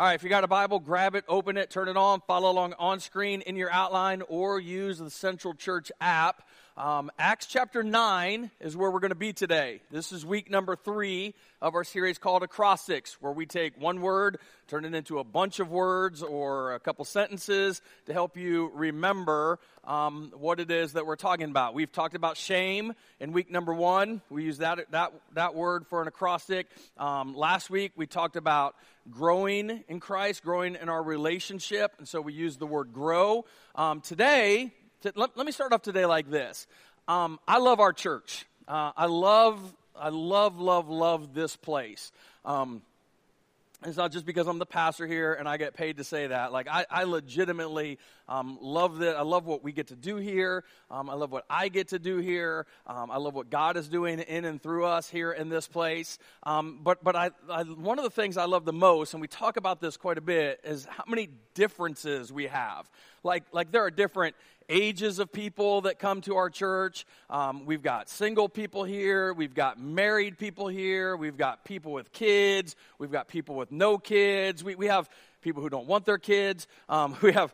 All right, if you got a Bible, grab it, open it, turn it on, follow along on screen in your outline, or use the Central Church app. Um, Acts chapter 9 is where we're going to be today. This is week number three of our series called Acrostics, where we take one word, turn it into a bunch of words or a couple sentences to help you remember um, what it is that we're talking about. We've talked about shame in week number one. We used that, that, that word for an acrostic. Um, last week, we talked about growing in Christ, growing in our relationship, and so we used the word grow. Um, let, let, me start off today like this. Um, I love our church. Uh, I love, I love, love, love this place. Um, it's not just because I'm the pastor here and I get paid to say that. Like I, I legitimately um, love that. I love what we get to do here. Um, I love what I get to do here. Um, I love what God is doing in and through us here in this place. Um, but but I, I, one of the things I love the most, and we talk about this quite a bit, is how many differences we have. Like like there are different ages of people that come to our church. Um, we've got single people here. We've got married people here. We've got people with kids. We've got people with no kids. We, we have people who don't want their kids. Um, we have,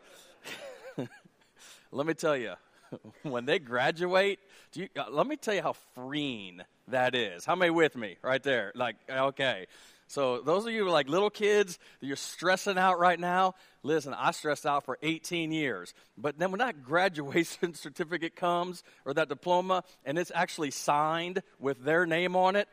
let me tell you, when they graduate, you, uh, let me tell you how freeing that is. How many with me right there? Like, okay. So those of you like little kids, you're stressing out right now. Listen, I stressed out for 18 years. But then when that graduation certificate comes or that diploma and it's actually signed with their name on it,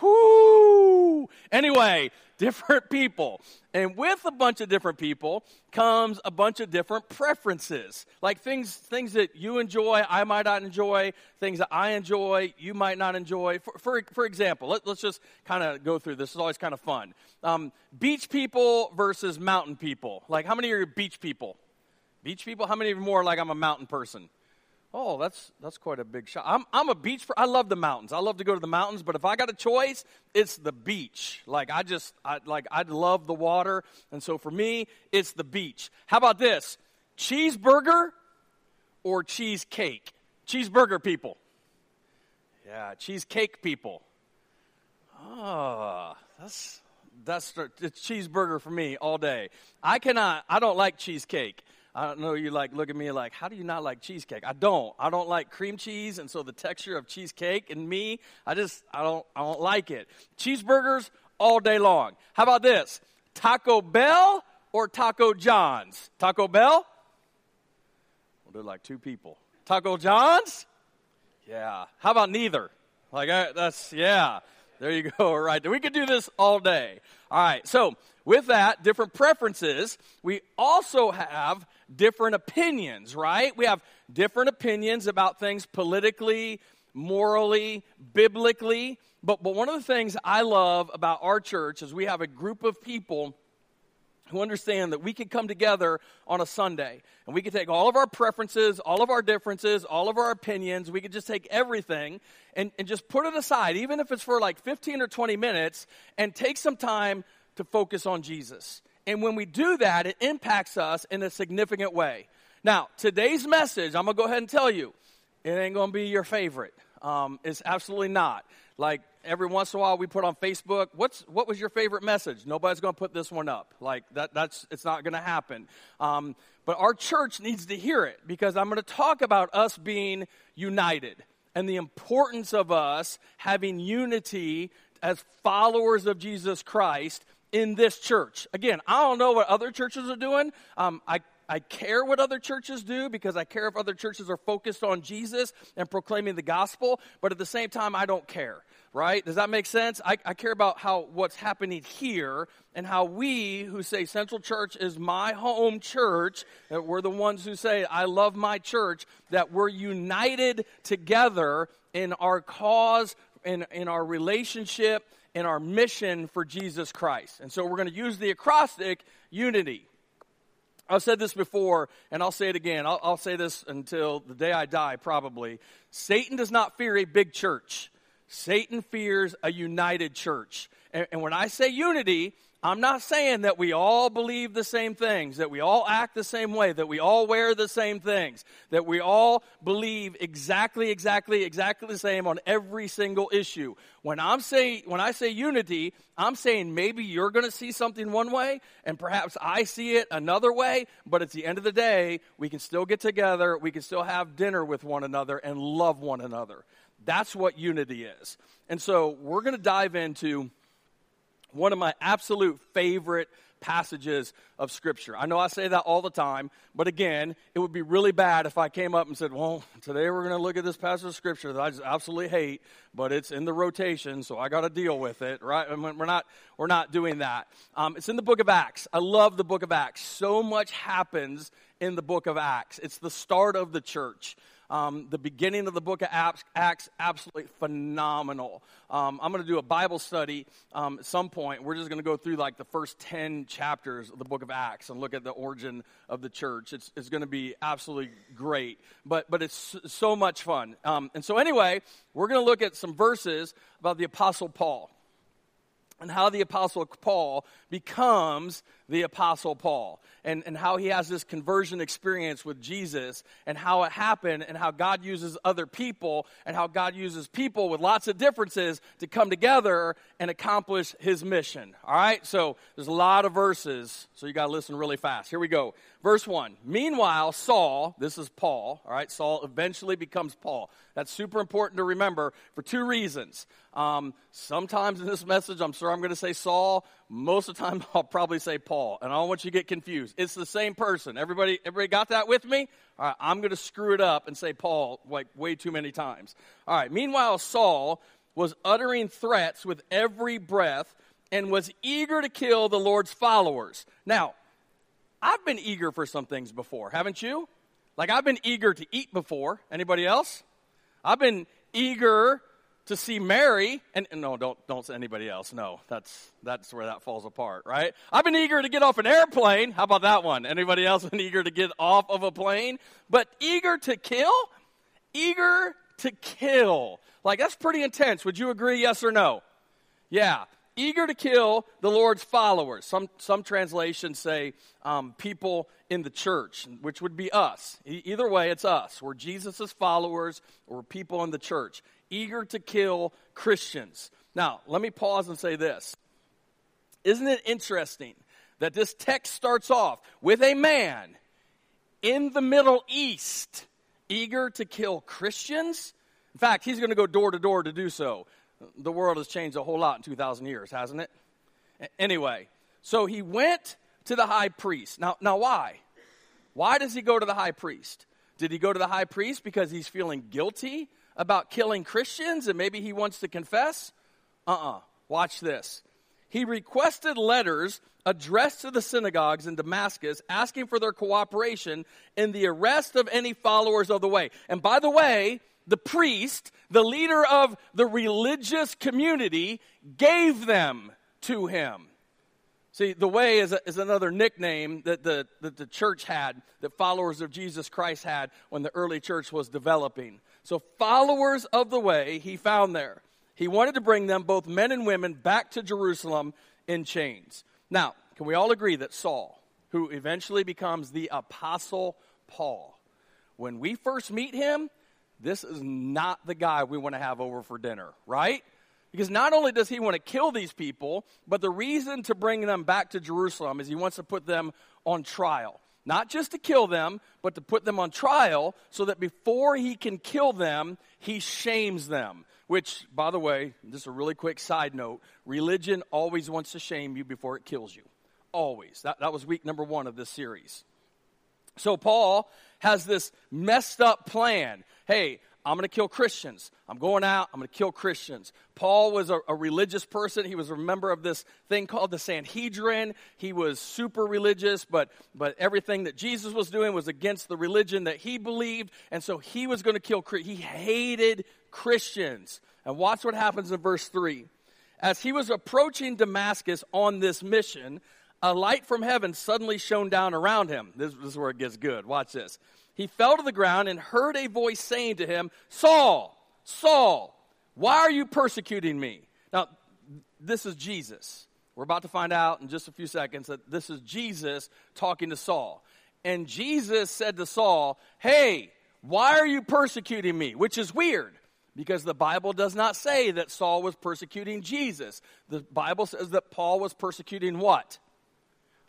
whoo! Anyway, different people. And with a bunch of different people comes a bunch of different preferences. Like things, things that you enjoy, I might not enjoy, things that I enjoy, you might not enjoy. For, for, for example, let, us just kind of go through this. It's always kind of fun. Um, beach people versus mountain people. Like, how many are beach people? Beach people? How many more like I'm a mountain person? Oh, that's that's quite a big shot. I'm I'm a beach. I love the mountains. I love to go to the mountains. But if I got a choice, it's the beach. Like I just I like I love the water, and so for me, it's the beach. How about this? Cheeseburger or cheesecake? Cheeseburger people. Yeah, cheesecake people. Oh, that's that's it's cheeseburger for me all day. I cannot. I don't like cheesecake. I don't know, you like look at me like, how do you not like cheesecake? I don't. I don't like cream cheese, and so the texture of cheesecake and me, I just I don't I don't like it. Cheeseburgers all day long. How about this? Taco Bell or Taco John's? Taco Bell? We'll do like two people. Taco John's? Yeah. How about neither? Like I, that's yeah. There you go. Right. We could do this all day. All right. So with that, different preferences. We also have different opinions, right? We have different opinions about things politically, morally, biblically. But, but one of the things I love about our church is we have a group of people who understand that we can come together on a Sunday and we can take all of our preferences, all of our differences, all of our opinions, we can just take everything and, and just put it aside, even if it's for like 15 or 20 minutes, and take some time to focus on Jesus. And when we do that, it impacts us in a significant way. Now, today's message, I'm going to go ahead and tell you, it ain't going to be your favorite. Um, it's absolutely not. Like every once in a while, we put on Facebook, "What's what was your favorite message?" Nobody's going to put this one up. Like that. That's it's not going to happen. Um, but our church needs to hear it because I'm going to talk about us being united and the importance of us having unity as followers of Jesus Christ in this church. Again, I don't know what other churches are doing. Um, I I care what other churches do because I care if other churches are focused on Jesus and proclaiming the gospel, but at the same time, I don't care, right? Does that make sense? I, I care about how what's happening here and how we who say Central Church is my home church, that we're the ones who say, I love my church, that we're united together in our cause, in, in our relationship, in our mission for Jesus Christ. And so we're going to use the acrostic unity. I've said this before, and I'll say it again. I'll, I'll, say this until the day I die, probably. Satan does not fear a big church, Satan fears a united church. And, and when I say unity, I'm not saying that we all believe the same things, that we all act the same way, that we all wear the same things, that we all believe exactly, exactly, exactly the same on every single issue. When I'm say, when I say unity, I'm saying maybe you're going to see something one way and perhaps I see it another way, but at the end of the day, we can still get together, we can still have dinner with one another and love one another. That's what unity is. And so we're going to dive into one of my absolute favorite passages of Scripture. I know I say that all the time, but again, it would be really bad if I came up and said, Well, today we're going to look at this passage of Scripture that I just absolutely hate, but it's in the rotation, so I got to deal with it, right? we're not, we're not doing that. Um, it's in the book of Acts. I love the book of Acts. So much happens in the book of Acts, it's the start of the church. Um, the beginning of the book of Acts, absolutely phenomenal. Um, I'm going to do a Bible study um, at some point. We're just going to go through like the first 10 chapters of the book of Acts and look at the origin of the church. It's, it's going to be absolutely great, but, but it's so much fun. Um, and so, anyway, we're going to look at some verses about the Apostle Paul and how the Apostle Paul becomes the Apostle Paul and, and how he has this conversion experience with Jesus and how it happened and how God uses other people and how God uses people with lots of differences to come together and accomplish his mission. All right, so there's a lot of verses, so you got to listen really fast. Here we go. Verse 1 Meanwhile, Saul, this is Paul, all right, Saul eventually becomes Paul. That's super important to remember for two reasons. Um, sometimes in this message, I'm sure I'm going to say Saul. Most of the time, I'll probably say Paul, and I don't want you to get confused. It's the same person. Everybody, everybody got that with me? All right, I'm going to screw it up and say Paul like way too many times. All right. Meanwhile, Saul was uttering threats with every breath and was eager to kill the Lord's followers. Now, I've been eager for some things before, haven't you? Like I've been eager to eat before. Anybody else? I've been eager to see Mary, and, and no, don't don't say anybody else. No, that's that's where that falls apart, right? I've been eager to get off an airplane. How about that one? Anybody else been eager to get off of a plane? But eager to kill, eager to kill. Like that's pretty intense. Would you agree? Yes or no? Yeah eager to kill the Lord's followers. Some, some translations say um, people in the church, which would be us. E- either way, it's us. We're Jesus' followers or people in the church, eager to kill Christians. Now, let me pause and say this. Isn't it interesting that this text starts off with a man in the Middle East eager to kill Christians? In fact, he's going to go door to door to do so the world has changed a whole lot in 2,000 years, hasn't it? Anyway, so he went to the high priest. Now, now why? Why does he go to the high priest? Did he go to the high priest because he's feeling guilty about killing Christians and maybe he wants to confess? Uh uh-uh. uh Watch this. He requested letters addressed to the synagogues in Damascus asking for their cooperation in the arrest of any followers of the way. And by the way, the priest, the leader of the religious community, gave them to him. See, the way is, a, is another nickname that the, that the church had, that followers of Jesus Christ had when the early church was developing. So, followers of the way he found there. He wanted to bring them, both men and women, back to Jerusalem in chains. Now, can we all agree that Saul, who eventually becomes the Apostle Paul, when we first meet him, this is not the guy we want to have over for dinner, right? Because not only does he want to kill these people, but the reason to bring them back to Jerusalem is he wants to put them on trial. Not just to kill them, but to put them on trial so that before he can kill them, he shames them. Which, by the way, just a really quick side note religion always wants to shame you before it kills you. Always. That, that was week number one of this series. So, Paul has this messed up plan hey, I'm going to kill Christians. I'm going out. I'm going to kill Christians. Paul was a, a, religious person. He was a member of this thing called the Sanhedrin. He was super religious, but, but everything that Jesus was doing was against the religion that he believed. And so he was going to kill, he hated Christians. And watch what happens in verse 3. As he was approaching Damascus on this mission, a light from heaven suddenly shone down around him. This, this is where it gets good. Watch this he fell to the ground and heard a voice saying to him, Saul, Saul, why are you persecuting me? Now, this is Jesus. We're about to find out in just a few seconds that this is Jesus talking to Saul. And Jesus said to Saul, Hey, why are you persecuting me? Which is weird because the Bible does not say that Saul was persecuting Jesus. The Bible says that Paul was persecuting what?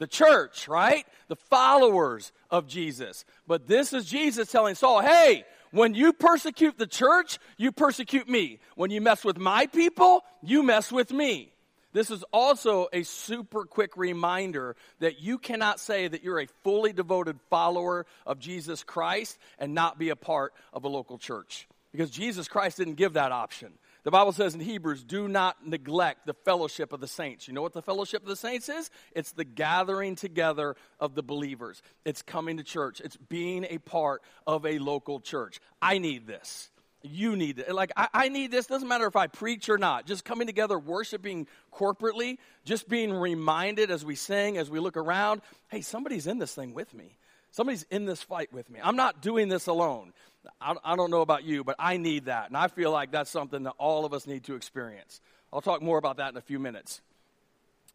The church, right? The followers of Jesus. But this is Jesus telling Saul, hey, when you persecute the church, you persecute me. When you mess with my people, you mess with me. This is also a super quick reminder that you cannot say that you're a fully devoted follower of Jesus Christ and not be a part of a local church. Because Jesus Christ didn't give that option. The Bible says in Hebrews, do not neglect the fellowship of the saints. You know what the fellowship of the saints is? It's the gathering together of the believers. It's coming to church. It's being a part of a local church. I need this. You need it. Like, I, I, need this. Doesn't matter if I preach or not. Just coming together, worshiping corporately, just being reminded as we sing, as we look around hey, somebody's in this thing with me. Somebody's in this fight with me. I'm not doing this alone. I, I don't know about you, but I need that. And I feel like that's something that all of us need to experience. I'll talk more about that in a few minutes.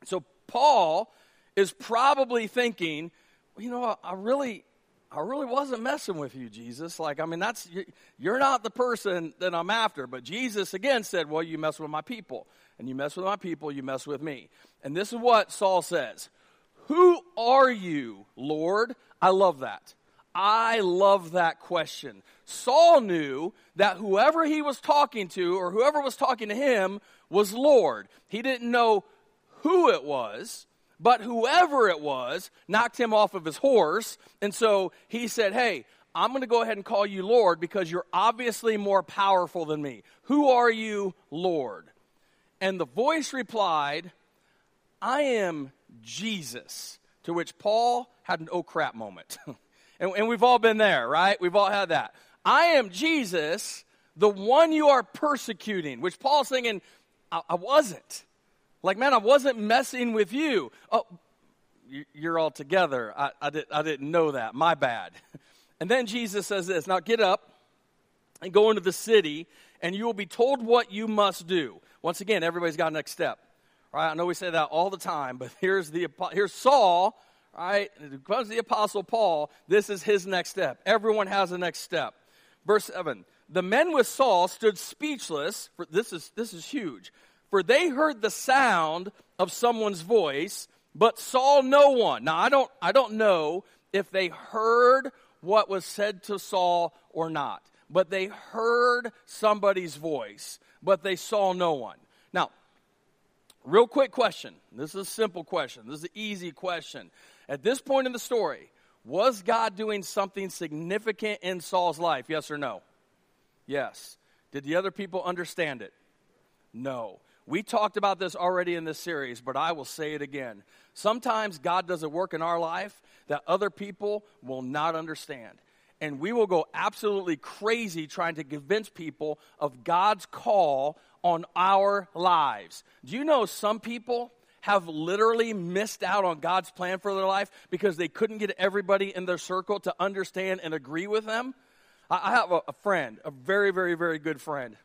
So, Paul is probably thinking, you know, I really, I really wasn't messing with you, Jesus. Like, I mean, that's, you're not the person that I'm after. But Jesus again said, well, you mess with my people. And you mess with my people, you mess with me. And this is what Saul says Who are you, Lord? I love that. I love that question. Saul knew that whoever he was talking to or whoever was talking to him was Lord. He didn't know who it was, but whoever it was knocked him off of his horse. And so he said, Hey, I'm going to go ahead and call you Lord because you're obviously more powerful than me. Who are you, Lord? And the voice replied, I am Jesus. To which Paul had an oh crap moment. and, and we've all been there, right? We've all had that. I am Jesus, the one you are persecuting, which Paul's thinking, I, I wasn't. Like, man, I wasn't messing with you. Oh, you're all together. I, I, did, I didn't know that. My bad. And then Jesus says this Now get up and go into the city, and you will be told what you must do. Once again, everybody's got a next step. Right? I know we say that all the time, but here's, the, here's Saul, right? It comes the Apostle Paul. This is his next step. Everyone has a next step. Verse 7 The men with Saul stood speechless. For, this, is, this is huge. For they heard the sound of someone's voice, but saw no one. Now, I don't, I don't know if they heard what was said to Saul or not, but they heard somebody's voice, but they saw no one. Now, real quick question. This is a simple question. This is an easy question. At this point in the story, was God doing something significant in Saul's life? Yes or no? Yes. Did the other people understand it? No. We talked about this already in this series, but I will say it again. Sometimes God does a work in our life that other people will not understand. And we will go absolutely crazy trying to convince people of God's call on our lives. Do you know some people have literally missed out on God's plan for their life because they couldn't get everybody in their circle to understand and agree with them? I have a friend, a very, very, very good friend.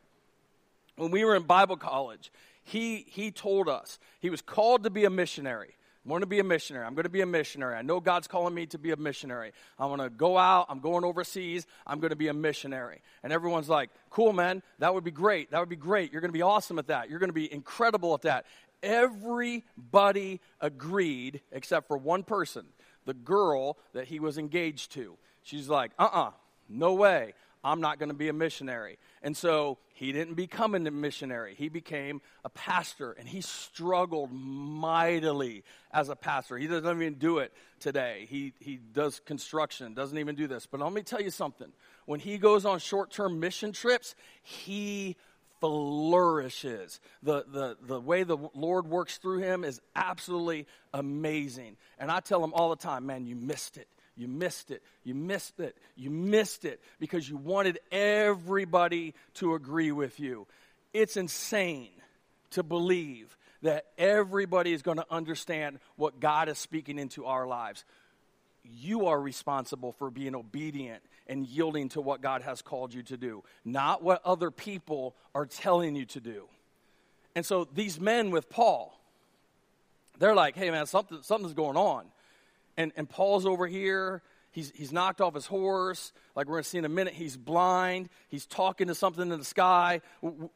When we were in Bible college, he, he told us he was called to be a missionary. I'm going to be a missionary. I'm going to be a missionary. I know God's calling me to be a missionary. I'm going to go out. I'm going overseas. I'm going to be a missionary. And everyone's like, cool, man. That would be great. That would be great. You're going to be awesome at that. You're going to be incredible at that. Everybody agreed except for one person, the girl that he was engaged to. She's like, uh uh-uh, uh, no way. I'm not going to be a missionary. And so he didn't become a missionary. He became a pastor, and he struggled mightily as a pastor. He doesn't even do it today. He, he does construction, doesn't even do this. But let me tell you something. When he goes on short term mission trips, he flourishes. The, the, the way the Lord works through him is absolutely amazing. And I tell him all the time, man, you missed it. You missed it. You missed it. You missed it because you wanted everybody to agree with you. It's insane to believe that everybody is going to understand what God is speaking into our lives. You are responsible for being obedient and yielding to what God has called you to do, not what other people are telling you to do. And so these men with Paul, they're like, hey, man, something, something's going on. And, and Paul's over here. He's, he's knocked off his horse. Like we're going to see in a minute, he's blind. He's talking to something in the sky.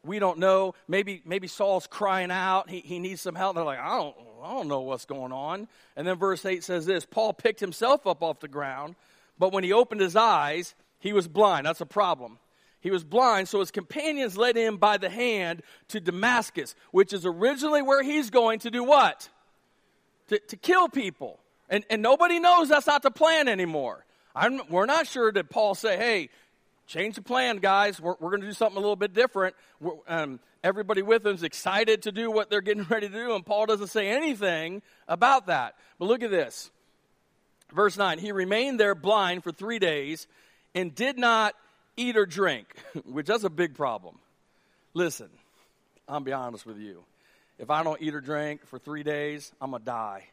We don't know. Maybe, maybe Saul's crying out. He, he needs some help. They're like, I don't, I don't know what's going on. And then verse 8 says this Paul picked himself up off the ground, but when he opened his eyes, he was blind. That's a problem. He was blind, so his companions led him by the hand to Damascus, which is originally where he's going to do what? To, to kill people. And, and nobody knows that's not the plan anymore. I'm, we're not sure that Paul say, hey, change the plan, guys. We're, we're going to do something a little bit different. Um, everybody with him is excited to do what they're getting ready to do, and Paul doesn't say anything about that. But look at this. Verse 9 He remained there blind for three days and did not eat or drink, which that's a big problem. Listen, I'll be honest with you. If I don't eat or drink for three days, I'm to die.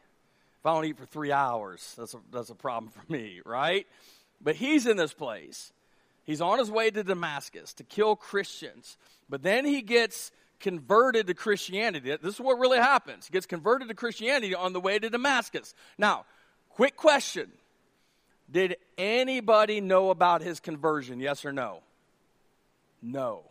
If I don't eat for three hours, that's a, that's a problem for me, right? But he's in this place. He's on his way to Damascus to kill Christians. But then he gets converted to Christianity. This is what really happens. He gets converted to Christianity on the way to Damascus. Now, quick question Did anybody know about his conversion? Yes or no? No.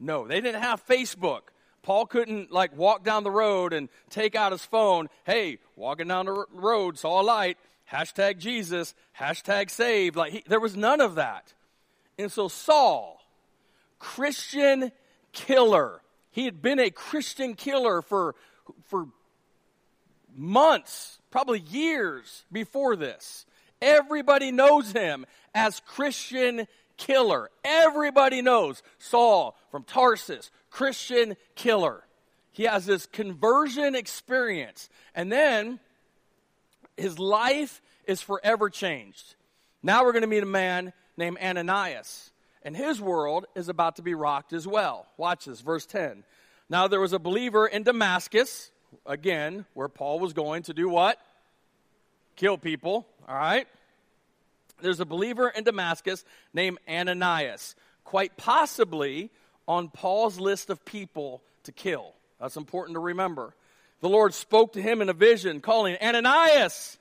No. They didn't have Facebook. Paul couldn't like walk down the road and take out his phone. Hey, walking down the road, saw a light. Hashtag Jesus. Hashtag saved. Like he, there was none of that. And so Saul, Christian killer. He had been a Christian killer for for months, probably years before this. Everybody knows him as Christian killer. Everybody knows Saul from Tarsus, Christian killer. He has this conversion experience. And then his life is forever changed. Now we're going to meet a man named Ananias. And his world is about to be rocked as well. Watch this, verse 10. Now there was a believer in Damascus, again, where Paul was going to do what? Kill people, all right? There's a believer in Damascus named Ananias. Quite possibly on Paul's list of people to kill. That's important to remember. The Lord spoke to him in a vision, calling, Ananias!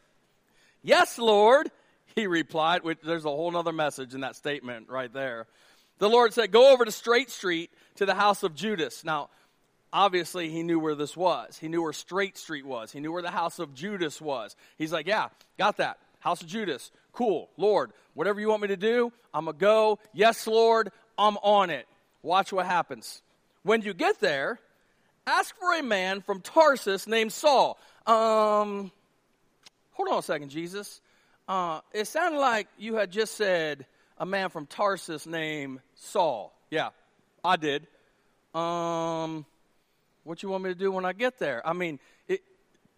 Yes, Lord, he replied. Which, there's a whole other message in that statement right there. The Lord said, Go over to Straight Street to the house of Judas. Now, obviously, he knew where this was. He knew where Straight Street was. He knew where the house of Judas was. He's like, Yeah, got that. House of Judas. Cool. Lord, whatever you want me to do, I'm going to go. Yes, Lord, I'm on it. Watch what happens. When you get there, ask for a man from Tarsus named Saul. Um, hold on a second, Jesus. Uh, it sounded like you had just said a man from Tarsus named Saul. Yeah, I did. Um, what you want me to do when I get there? I mean, it,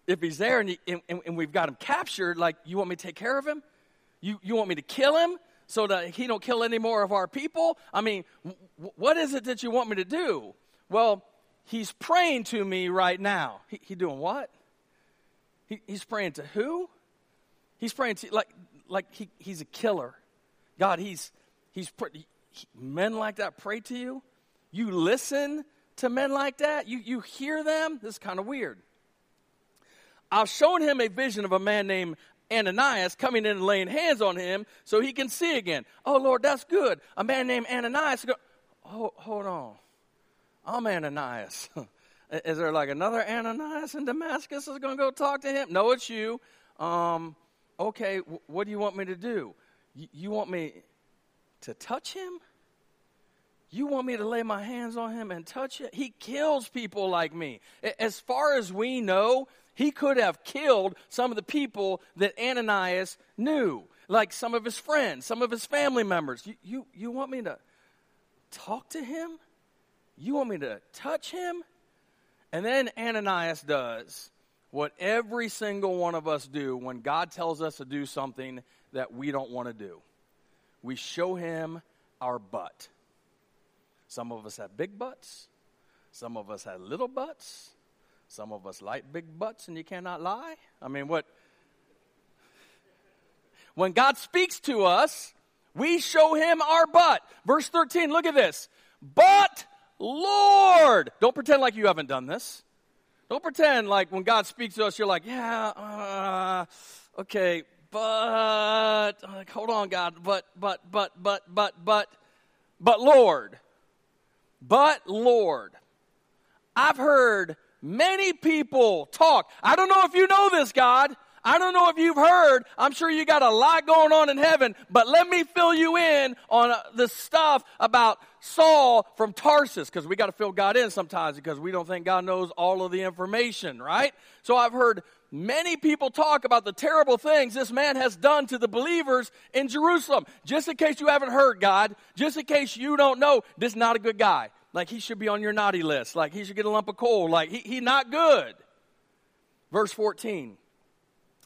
if he's there and, he, and, and, we've got him captured, like, you want me to take care of him? You, you want me to kill him? so that he don't kill any more of our people? I mean, w- what is it that you want me to do? Well, he's praying to me right now. He, he doing what? He, he's praying to who? He's praying to like like he, he's a killer. God, he's he's he, men like that pray to you. You listen to men like that. You you hear them. This is kind of weird. I've shown him a vision of a man named Ananias coming in and laying hands on him so he can see again. Oh, Lord, that's good. A man named Ananias. Go, oh, hold on. I'm Ananias. is there like another Ananias in Damascus is going to go talk to him? No, it's you. Um, okay, w- what do you want me to do? Y- you want me to touch him? You want me to lay my hands on him and touch it? He kills people like me. As far as we know, he could have killed some of the people that Ananias knew, like some of his friends, some of his family members. You, you, you want me to talk to him? You want me to touch him? And then Ananias does what every single one of us do when God tells us to do something that we don't want to do. We show him our butt. Some of us have big butts, some of us have little butts, some of us like big butts and you cannot lie. I mean, what? When God speaks to us, we show him our butt. Verse 13, look at this. But Lord, don't pretend like you haven't done this. Don't pretend like when God speaks to us, you're like, yeah, uh, okay, but, like, hold on, God, but, but, but, but, but, but, but, Lord, but, Lord. I've heard many people talk. I don't know if you know this, God. I don't know if you've heard. I'm sure you got a lot going on in heaven, but let me fill you in on uh, the stuff about Saul from Tarsus, because we got to fill God in sometimes because we don't think God knows all of the information, right? So I've heard many people talk about the terrible things this man has done to the believers in Jerusalem. Just in case you haven't heard, God, just in case you don't know, this is not a good guy. Like he should be on your naughty list. Like he should get a lump of coal. Like he, he not good. Verse 14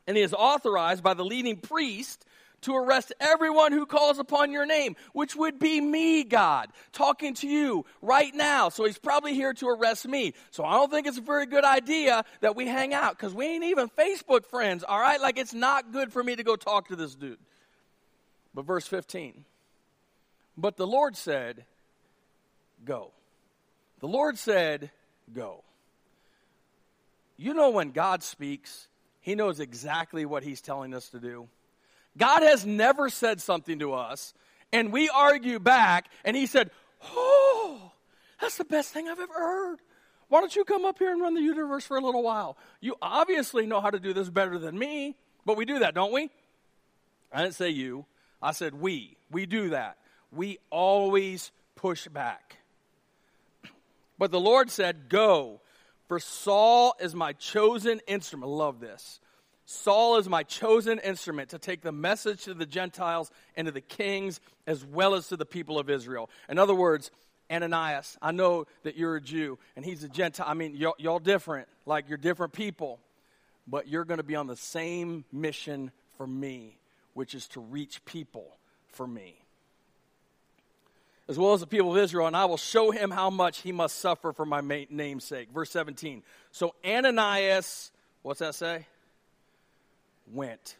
and he is authorized by the leading priest to arrest everyone who calls upon your name, which would be me, God, talking to you right now. So he's probably here to arrest me. So I don't think it's a very good idea that we hang out because we ain't even Facebook friends, all right? Like it's not good for me to go talk to this dude. But verse 15. But the Lord said, Go. The Lord said, Go. You know, when God speaks, he knows exactly what He's telling us to do. God has never said something to us, and we argue back, and He said, Oh, that's the best thing I've ever heard. Why don't you come up here and run the universe for a little while? You obviously know how to do this better than me, but we do that, don't we? I didn't say you, I said we. We do that. We always push back. But the Lord said, Go, for Saul is my chosen instrument. Love this. Saul is my chosen instrument to take the message to the Gentiles and to the kings as well as to the people of Israel. In other words, Ananias, I know that you're a Jew and he's a Gentile. I mean, y'all, y'all different, like you're different people, but you're going to be on the same mission for me, which is to reach people for me as well as the people of Israel, and I will show him how much he must suffer for my name's sake. Verse 17. So Ananias, what's that say? Went.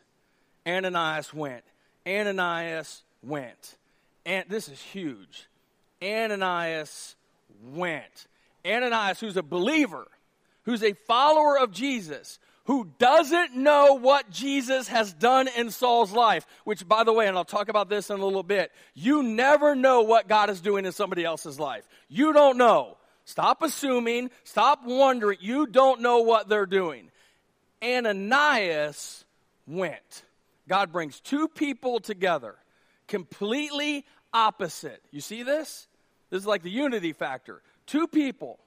Ananias went. Ananias went. And this is huge. Ananias went. Ananias, who's a believer, who's a follower of Jesus, who doesn't know what Jesus has done in Saul's life, which, by the way, and I'll talk about this in a little bit, you never know what God is doing in somebody else's life. You don't know. Stop assuming, stop wondering. You don't know what they're doing. Ananias went. God brings two people together, completely opposite. You see this? This is like the unity factor. Two people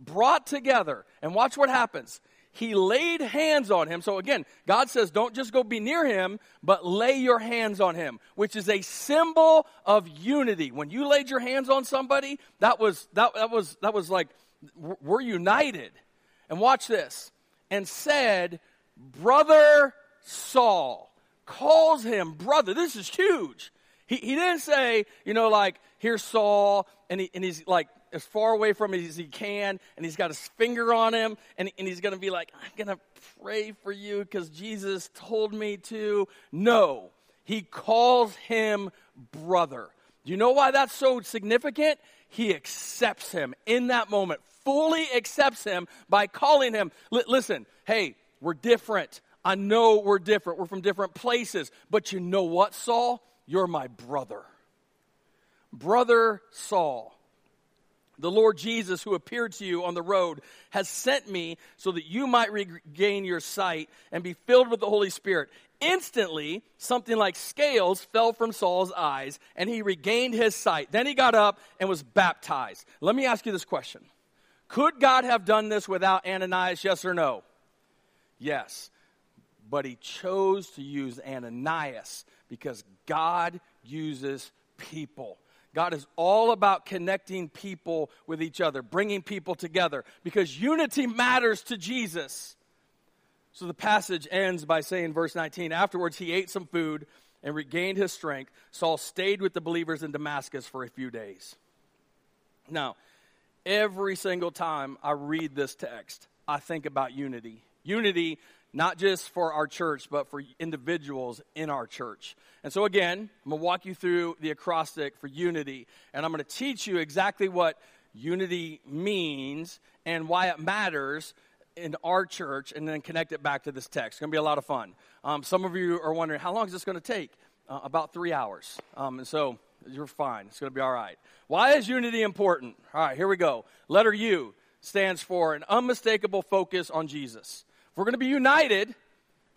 brought together, and watch what happens he laid hands on him. So again, God says, don't just go be near him, but lay your hands on him, which is a symbol of unity. When you laid your hands on somebody, that was, that, that was, that was like, we're united. And watch this. And said, Brother Saul, calls him brother. This is huge. He, he didn't say, you know, like, here's Saul, and, he, and he's like as far away from him as he can, and he's got his finger on him, and, and he's going to be like, I'm going to pray for you because Jesus told me to. No, he calls him brother. Do you know why that's so significant? He accepts him in that moment, fully accepts him by calling him. L- listen, hey, we're different. I know we're different. We're from different places. But you know what, Saul? You're my brother. Brother Saul the Lord Jesus, who appeared to you on the road, has sent me so that you might regain your sight and be filled with the Holy Spirit. Instantly, something like scales fell from Saul's eyes, and he regained his sight. Then he got up and was baptized. Let me ask you this question Could God have done this without Ananias, yes or no? Yes. But he chose to use Ananias because God uses people. God is all about connecting people with each other, bringing people together, because unity matters to Jesus. So the passage ends by saying, verse 19, afterwards he ate some food and regained his strength. Saul stayed with the believers in Damascus for a few days. Now, every single time I read this text, I think about unity. Unity not just for our church, but for individuals in our church. And so, again, I'm going to walk you through the acrostic for unity, and I'm going to teach you exactly what unity means and why it matters in our church and then connect it back to this text. It's going to be a lot of fun. Um, some of you are wondering, how long is this going to take? Uh, about three hours. Um, and so you're fine. It's going to be all right. Why is unity important? All right, here we go. Letter U stands for an unmistakable focus on Jesus. If we're going to be united, if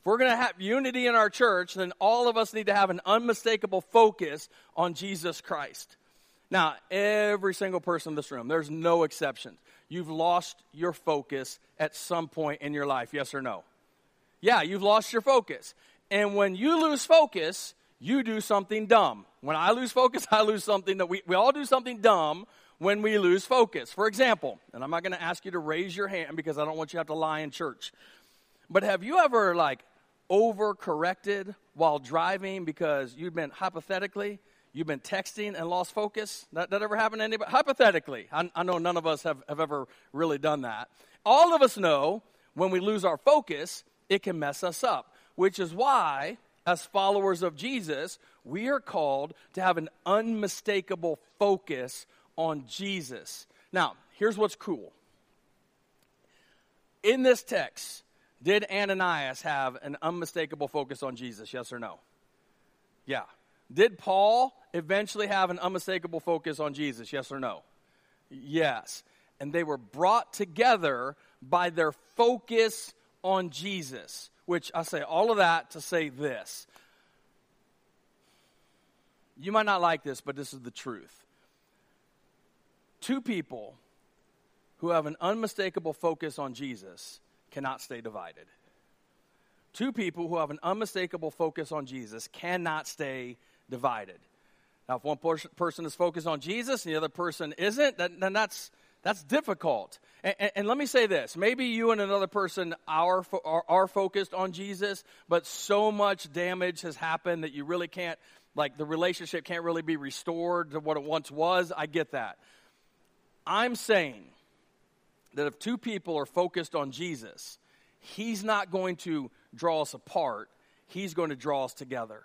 we're going to have unity in our church, then all of us need to have an unmistakable focus on Jesus Christ. Now, every single person in this room, there's no exceptions. You've lost your focus at some point in your life, yes or no? Yeah, you've lost your focus. And when you lose focus, you do something dumb. When I lose focus, I lose something that we, we all do something dumb when we lose focus. For example, and I'm not going to ask you to raise your hand because I don't want you to have to lie in church. But have you ever like overcorrected while driving because you've been hypothetically you've been texting and lost focus? That, that ever happened to anybody? Hypothetically, I, I know none of us have, have ever really done that. All of us know when we lose our focus, it can mess us up, which is why as followers of Jesus, we are called to have an unmistakable focus on Jesus. Now, here's what's cool. In this text, did Ananias have an unmistakable focus on Jesus? Yes or no? Yeah. Did Paul eventually have an unmistakable focus on Jesus? Yes or no? Yes. And they were brought together by their focus on Jesus which I say all of that to say this. You might not like this, but this is the truth. Two people who have an unmistakable focus on Jesus cannot stay divided. Two people who have an unmistakable focus on Jesus cannot stay divided. Now, if one person is focused on Jesus and the other person isn't, then, that's that's difficult. And, and, and, let me say this maybe you and another person are, are, are focused on Jesus, but so much damage has happened that you really can't, like, the relationship can't really be restored to what it once was. I get that. I'm saying that if two people are focused on Jesus, He's not going to draw us apart, He's going to draw us together.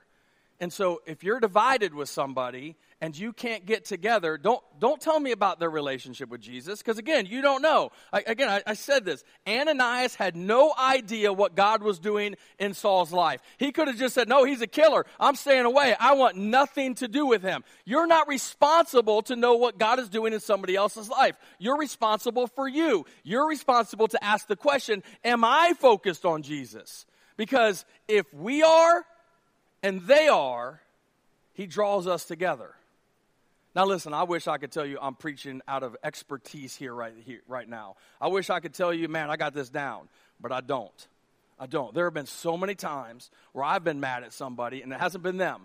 And so if you're divided with somebody and you can't get together, don't, don't tell me about their relationship with Jesus, because again, you don't know. I, again, I, I, said this. Ananias had no idea what God was doing in Saul's life. He could have just said, No, he's a killer. I'm staying away. I want nothing to do with him. You're not responsible to know what God is doing in somebody else's life. You're responsible for you. You're responsible to ask the question Am I focused on Jesus? Because if we are, and they are, he draws us together. Now, listen, I wish I could tell you I'm preaching out of expertise here right, here, right now. I wish I could tell you, man, I got this down, but I don't. I don't. There have been so many times where I've been mad at somebody, and it hasn't been them.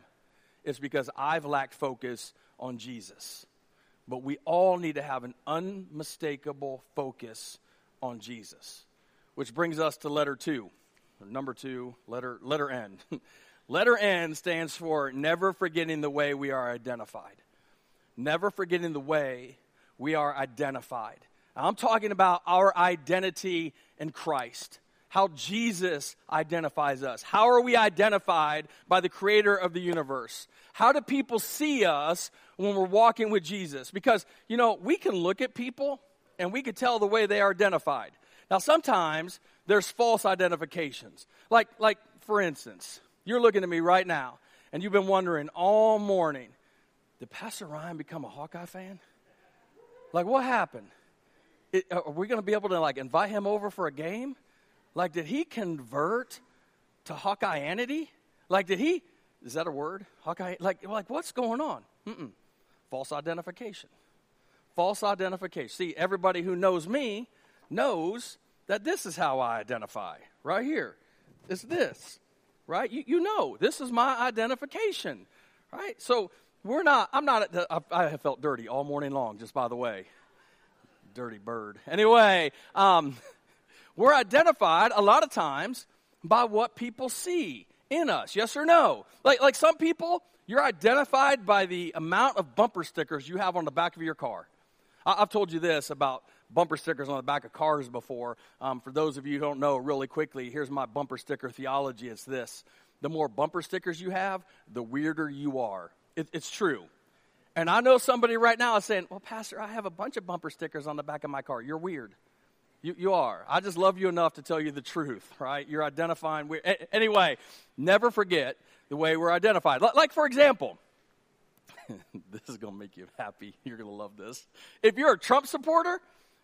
It's because I've lacked focus on Jesus. But we all need to have an unmistakable focus on Jesus. Which brings us to letter two. Number two, letter, letter N. Letter N stands for never forgetting the way we are identified. Never forgetting the way we are identified. I'm talking about our identity in Christ, how Jesus identifies us. How are we identified by the creator of the universe? How do people see us when we're walking with Jesus? Because, you know, we can look at people and we can tell the way they are identified. Now, sometimes there's false identifications. Like, like for instance, you're looking at me right now, and you've been wondering all morning, did Pastor Ryan become a Hawkeye fan? Like, what happened? It, uh, are we going to be able to like invite him over for a game? Like, did he convert to Hawkeyeanity? Like, did he? Is that a word? Hawkeye? Like, like what's going on? Mm-mm. False identification. False identification. See, everybody who knows me knows that this is how I identify. Right here. It's this right? You, you know, this is my identification, right? So we're not, I'm not, I, I have felt dirty all morning long, just by the way. Dirty bird. Anyway, um, we're identified a lot of times by what people see in us, yes or no? Like, like some people, you're identified by the amount of bumper stickers you have on the back of your car. I've told you this about bumper stickers on the back of cars before. Um, for those of you who don't know, really quickly, here's my bumper sticker theology. It's this the more bumper stickers you have, the weirder you are. It, it's true. And I know somebody right now is saying, Well, Pastor, I have a bunch of bumper stickers on the back of my car. You're weird. You, you are. I just love you enough to tell you the truth, right? You're identifying. We, anyway, never forget the way we're identified. Like, for example, this is going to make you happy. You're going to love this. If you're a Trump supporter,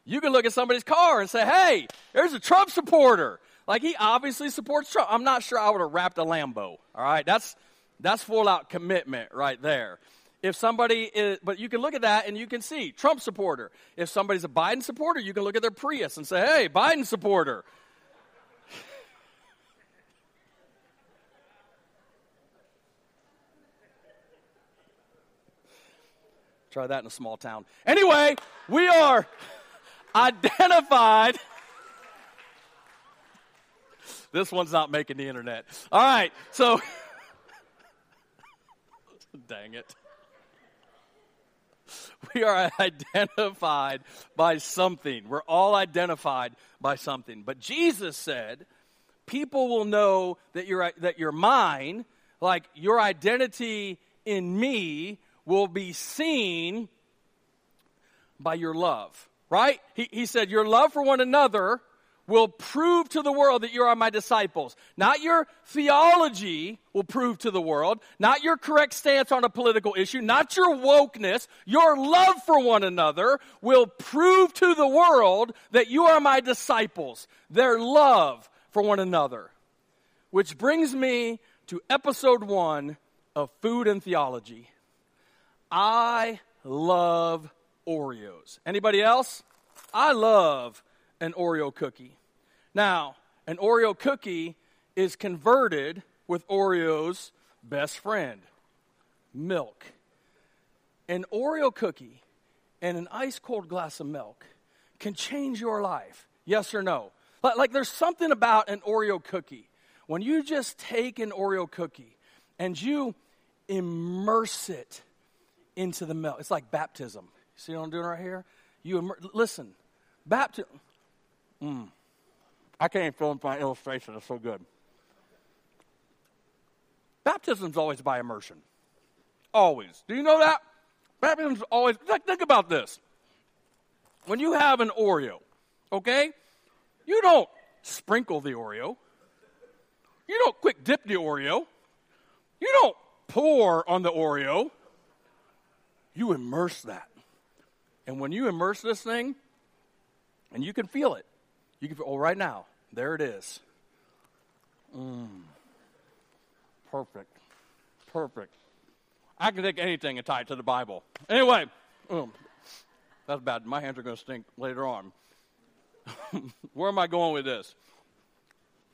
you can look at somebody's car and say, hey, there's a Trump supporter. Like, he obviously supports Trump. I'm not sure I would have wrapped a Lambo. All right. That's, that's full out commitment right there. If somebody is, but you can look at that and you can see Trump supporter. If somebody's a Biden supporter, you can look at their Prius and say, hey, Biden supporter. Try that in a small town. Anyway, we are identified. This one's not making the internet. All right, so. Dang it. We are identified by something. We're all identified by something. But Jesus said, people will know that you're, that you're mine, like your identity in me will be seen by your love, right? He, he said, Your love for one another will prove to the world that you are my disciples. Not your theology will prove to the world, not your correct stance on a political issue, not your wokeness. Your love for one another will prove to the world that you are my disciples. Their love for one another. Which brings me to episode one of Food and Theology. I love Oreos. Anybody else? I love an Oreo cookie. Now, an Oreo cookie is converted with Oreo's best friend, milk. An Oreo cookie and an ice cold glass of milk can change your life. Yes or no? Like, there's something about an Oreo cookie. When you just take an Oreo cookie and you immerse it into the milk. It's like baptism. See what I'm doing right here? You immer- listen, baptism. Mm. I can't film my illustration. It's so good. Baptism's always by immersion. Always. Do you know that? Baptism's always. Like, think about this. When you have an Oreo, okay, you don't sprinkle the Oreo. You don't quick dip the Oreo. You don't pour on the Oreo you immerse that. And when you immerse this thing, and you can feel it, you can feel, oh, right now, there it is. Mmm. Perfect. Perfect. I can take anything and tie it to the Bible. Anyway, um, that's bad. My hands are going to stink later on. Where am I going with this?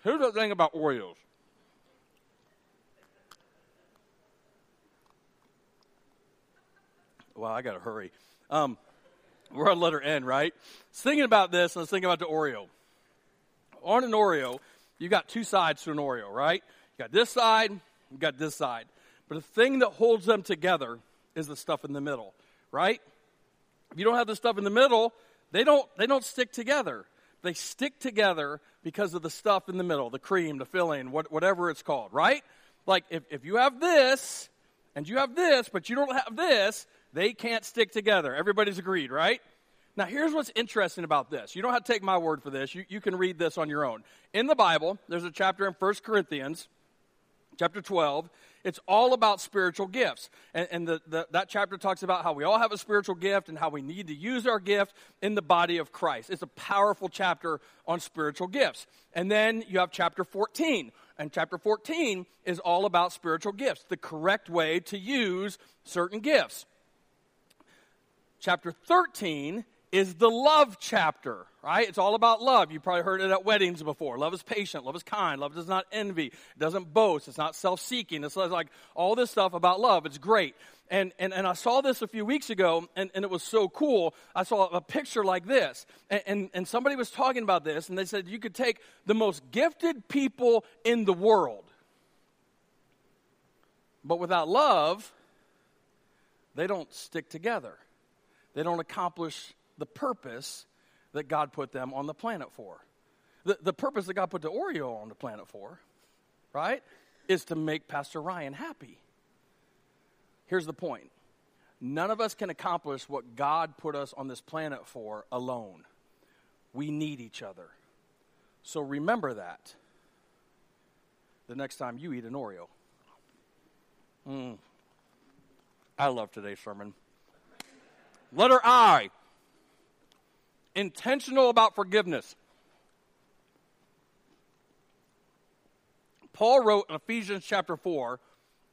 Here's the thing about Oreos Wow, I got to hurry. Um, we're on letter N, right? I was thinking about this, and I was thinking about the Oreo. On an Oreo, you got two sides to an Oreo, right? You got this side, you got this side. But the thing that holds them together is the stuff in the middle, right? If you don't have the stuff in the middle, they don't they don't stick together. They stick together because of the stuff in the middle, the cream, the filling, what, whatever it's called, right? Like if, if you have this and you have this, but you don't have this, they can't stick together. Everybody's agreed, right? Now, here's what's interesting about this. You don't have to take my word for this. You, you can read this on your own. In the Bible, there's a chapter in 1 Corinthians, chapter 12. It's all about spiritual gifts. And, and the, the, that chapter talks about how we all have a spiritual gift and how we need to use our gift in the body of Christ. It's a powerful chapter on spiritual gifts. And then you have chapter 14. And chapter 14 is all about spiritual gifts, the correct way to use certain gifts chapter 13 is the love chapter, right? It's all about love. You probably heard it at weddings before. Love is patient, love is kind, love does not envy, it doesn't boast, it's not self seeking. It's like all this stuff about love. It's great. And, and, and I saw this a few weeks ago, and, and it was so cool. I saw a picture like this, and, and, and somebody was talking about this, and they said you could take the most gifted people in the world, but without love, they don't stick together they don't accomplish the purpose that God put them on the planet for. The, the purpose that God put the Oreo on the planet for, right, is to make Pastor Ryan happy. Here's the point none of us can accomplish what God put us on this planet for alone. We need each other. So remember that the next time you eat an Oreo. Mm. I love today's sermon. Letter I intentional about forgiveness. Paul wrote in Ephesians chapter 4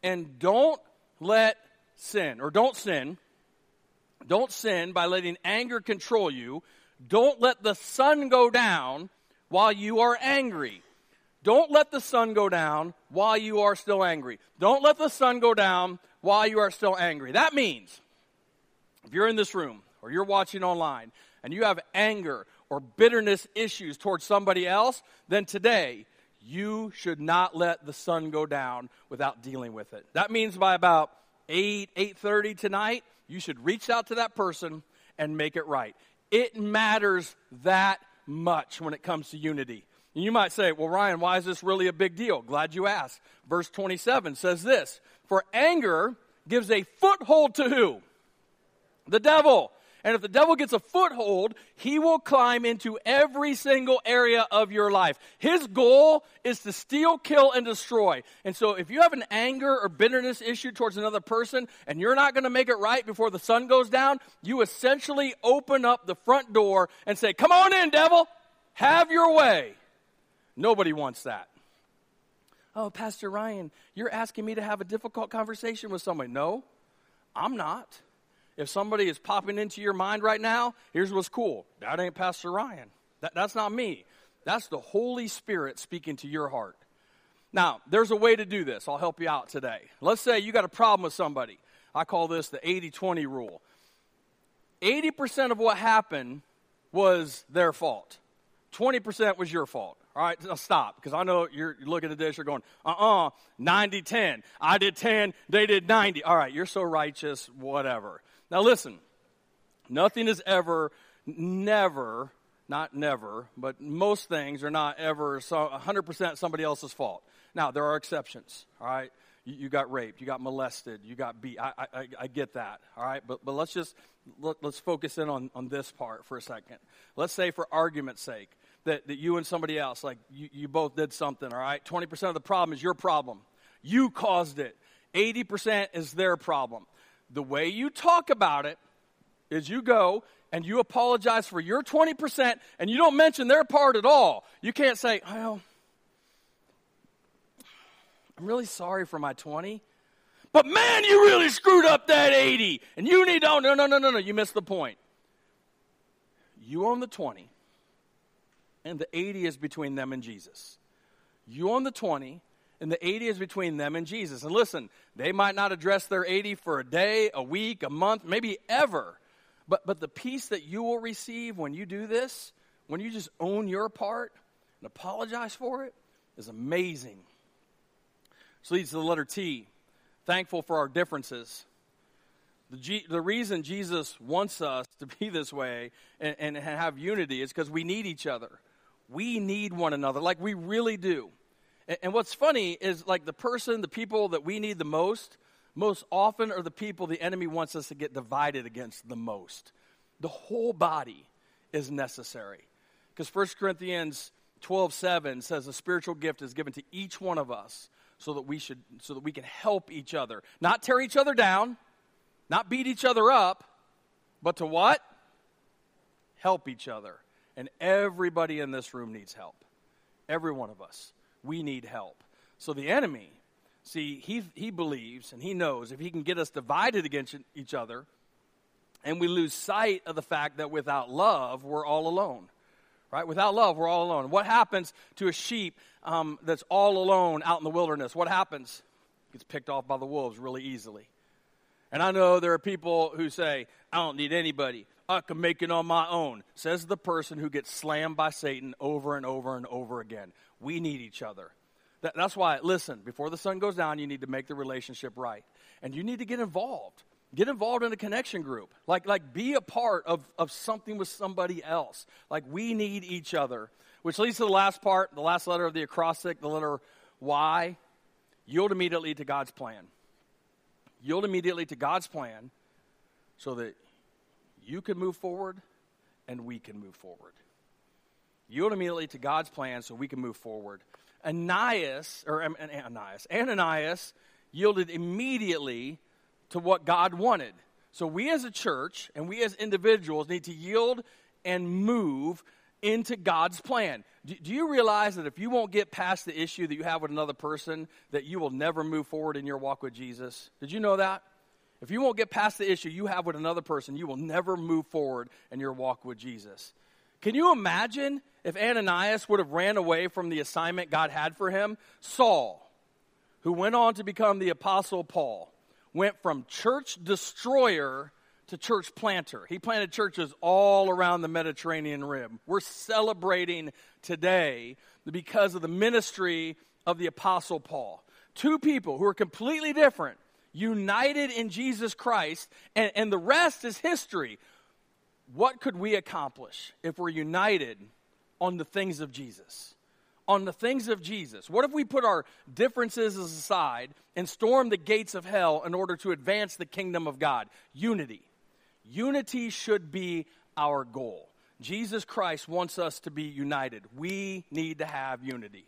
and don't let sin, or don't sin, don't sin by letting anger control you. Don't let the sun go down while you are angry. Don't let the sun go down while you are still angry. Don't let the sun go down while you are still angry. That means if you're in this room or you're watching online and you have anger or bitterness issues towards somebody else, then today you should not let the sun go down without dealing with it. That means by about 8, 8.30 tonight, you should reach out to that person and make it right. It matters that much when it comes to unity. And you might say, well, Ryan, why is this really a big deal? Glad you asked. Verse 27 says this For anger gives a foothold to who? The devil. And if the devil gets a foothold, he will climb into every single area of your life. His goal is to steal, kill, and destroy. And so if you have an anger or bitterness issue towards another person and you're not going to make it right before the sun goes down, you essentially open up the front door and say, Come on in, devil. Have your way. Nobody wants that. Oh, Pastor Ryan, you're asking me to have a difficult conversation with somebody. No, I'm not. If somebody is popping into your mind right now, here's what's cool. That ain't Pastor Ryan. That, that's not me. That's the Holy Spirit speaking to your heart. Now, there's a way to do this. I'll help you out today. Let's say you got a problem with somebody. I call this the 80 20 rule. 80% of what happened was their fault, 20% was your fault. All right, now stop, because I know you're looking at this, you're going, uh uh-uh, uh 90 10. I did 10, they did 90. All right, you're so righteous, whatever. Now, listen, nothing is ever, never, not never, but most things are not ever so 100% somebody else's fault. Now, there are exceptions, all right? You, you got raped, you got molested, you got beat. I, I, I get that, all right? But, but let's just, let, let's focus in on, on this part for a second. Let's say, for argument's sake, that, that you and somebody else, like you, you both did something, all right? 20% of the problem is your problem. You caused it. 80% is their problem the way you talk about it is you go and you apologize for your 20% and you don't mention their part at all. You can't say, well, I'm really sorry for my 20. But man, you really screwed up that 80. And you need oh, no, no, no, no, no, you missed the point. You own the 20, and the 80 is between them and Jesus. You own the 20, and the 80 is between them and Jesus. And listen, they might not address their 80 for a day, a week, a month, maybe ever. But, but the peace that you will receive when you do this, when you just own your part and apologize for it, is amazing. This leads to the letter T. Thankful for our differences. The, G, the reason Jesus wants us to be this way and, and have unity is because we need each other. We need one another, like we really do. And what's funny is like the person, the people that we need the most, most often are the people the enemy wants us to get divided against the most. The whole body is necessary. Because 1 Corinthians 12 7 says a spiritual gift is given to each one of us so that we should so that we can help each other. Not tear each other down, not beat each other up, but to what? Help each other. And everybody in this room needs help. Every one of us we need help. So the enemy, see, he, he believes and he knows if he can get us divided against each other, and we lose sight of the fact that without love, we're all alone. Right? Without love, we're all alone. What happens to a sheep um, that's all alone out in the wilderness? What happens? Gets picked off by the wolves really easily. And I know there are people who say, I don't need anybody. I can make it on my own, says the person who gets slammed by Satan over and over and over again. We need each other. That, that's why, listen, before the sun goes down, you need to make the relationship right. And you need to get involved. Get involved in a connection group. Like, like be a part of, of something with somebody else. Like, we need each other. Which leads to the last part, the last letter of the acrostic, the letter Y. Yield immediately to God's plan. Yield immediately to God's plan so that you can move forward and we can move forward. Yield immediately to God's plan so we can move forward. Ananias, or Ananias, Ananias yielded immediately to what God wanted. So we as a church and we as individuals need to yield and move into God's plan. Do, do, you realize that if you won't get past the issue that you have with another person, that you will never move forward in your walk with Jesus? Did you know that? If you won't get past the issue you have with another person, you will never move forward in your walk with Jesus. Can you imagine if Ananias would have ran away from the assignment God had for him? Saul, who went on to become the Apostle Paul, went from church destroyer to church planter. He planted churches all around the Mediterranean rim. We're celebrating today because of the ministry of the Apostle Paul. Two people who are completely different, united in Jesus Christ, and, and the rest is history. What could we accomplish if we're united on the things of Jesus? On the things of Jesus. What if we put our differences aside and storm the gates of hell in order to advance the kingdom of God? Unity. Unity should be our goal. Jesus Christ wants us to be united. We need to have unity.